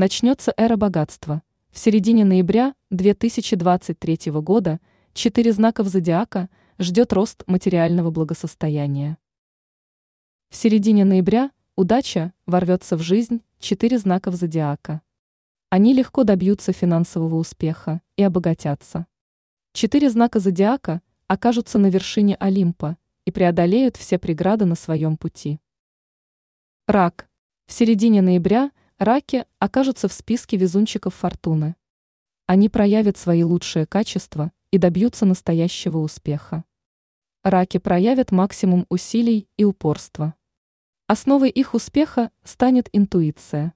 Начнется эра богатства. В середине ноября 2023 года четыре знаков зодиака ждет рост материального благосостояния. В середине ноября удача ворвется в жизнь четыре знаков зодиака. Они легко добьются финансового успеха и обогатятся. Четыре знака зодиака окажутся на вершине Олимпа и преодолеют все преграды на своем пути. Рак. В середине ноября раки окажутся в списке везунчиков фортуны. Они проявят свои лучшие качества и добьются настоящего успеха. Раки проявят максимум усилий и упорства. Основой их успеха станет интуиция.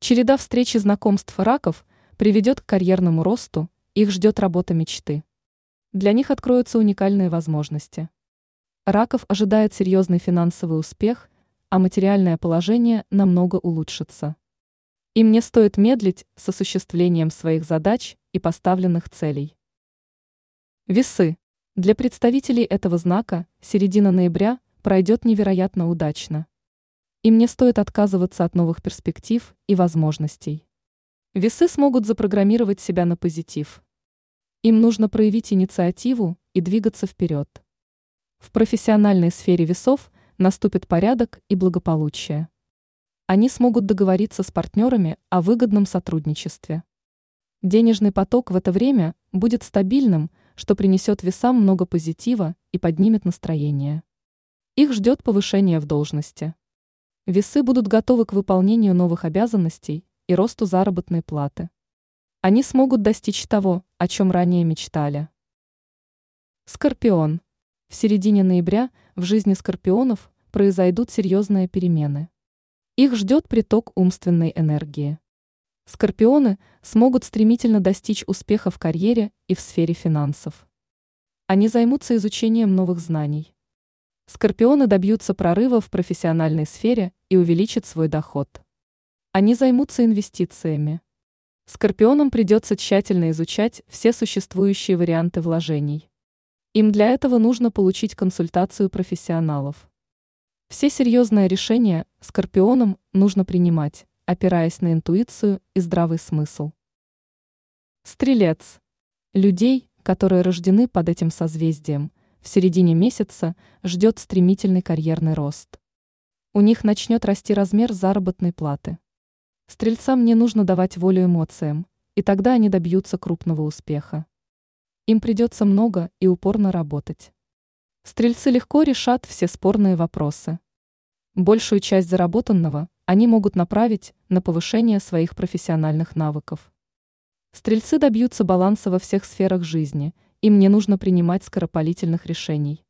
Череда встреч и знакомств раков приведет к карьерному росту, их ждет работа мечты. Для них откроются уникальные возможности. Раков ожидает серьезный финансовый успех, а материальное положение намного улучшится. Им не стоит медлить с осуществлением своих задач и поставленных целей. Весы. Для представителей этого знака середина ноября пройдет невероятно удачно. Им не стоит отказываться от новых перспектив и возможностей. Весы смогут запрограммировать себя на позитив. Им нужно проявить инициативу и двигаться вперед. В профессиональной сфере весов наступит порядок и благополучие. Они смогут договориться с партнерами о выгодном сотрудничестве. Денежный поток в это время будет стабильным, что принесет весам много позитива и поднимет настроение. Их ждет повышение в должности. Весы будут готовы к выполнению новых обязанностей и росту заработной платы. Они смогут достичь того, о чем ранее мечтали. Скорпион. В середине ноября в жизни скорпионов произойдут серьезные перемены. Их ждет приток умственной энергии. Скорпионы смогут стремительно достичь успеха в карьере и в сфере финансов. Они займутся изучением новых знаний. Скорпионы добьются прорыва в профессиональной сфере и увеличат свой доход. Они займутся инвестициями. Скорпионам придется тщательно изучать все существующие варианты вложений. Им для этого нужно получить консультацию профессионалов. Все серьезные решения скорпионам нужно принимать, опираясь на интуицию и здравый смысл. Стрелец. Людей, которые рождены под этим созвездием, в середине месяца ждет стремительный карьерный рост. У них начнет расти размер заработной платы. Стрельцам не нужно давать волю эмоциям, и тогда они добьются крупного успеха. Им придется много и упорно работать. Стрельцы легко решат все спорные вопросы. Большую часть заработанного они могут направить на повышение своих профессиональных навыков. Стрельцы добьются баланса во всех сферах жизни, им не нужно принимать скоропалительных решений.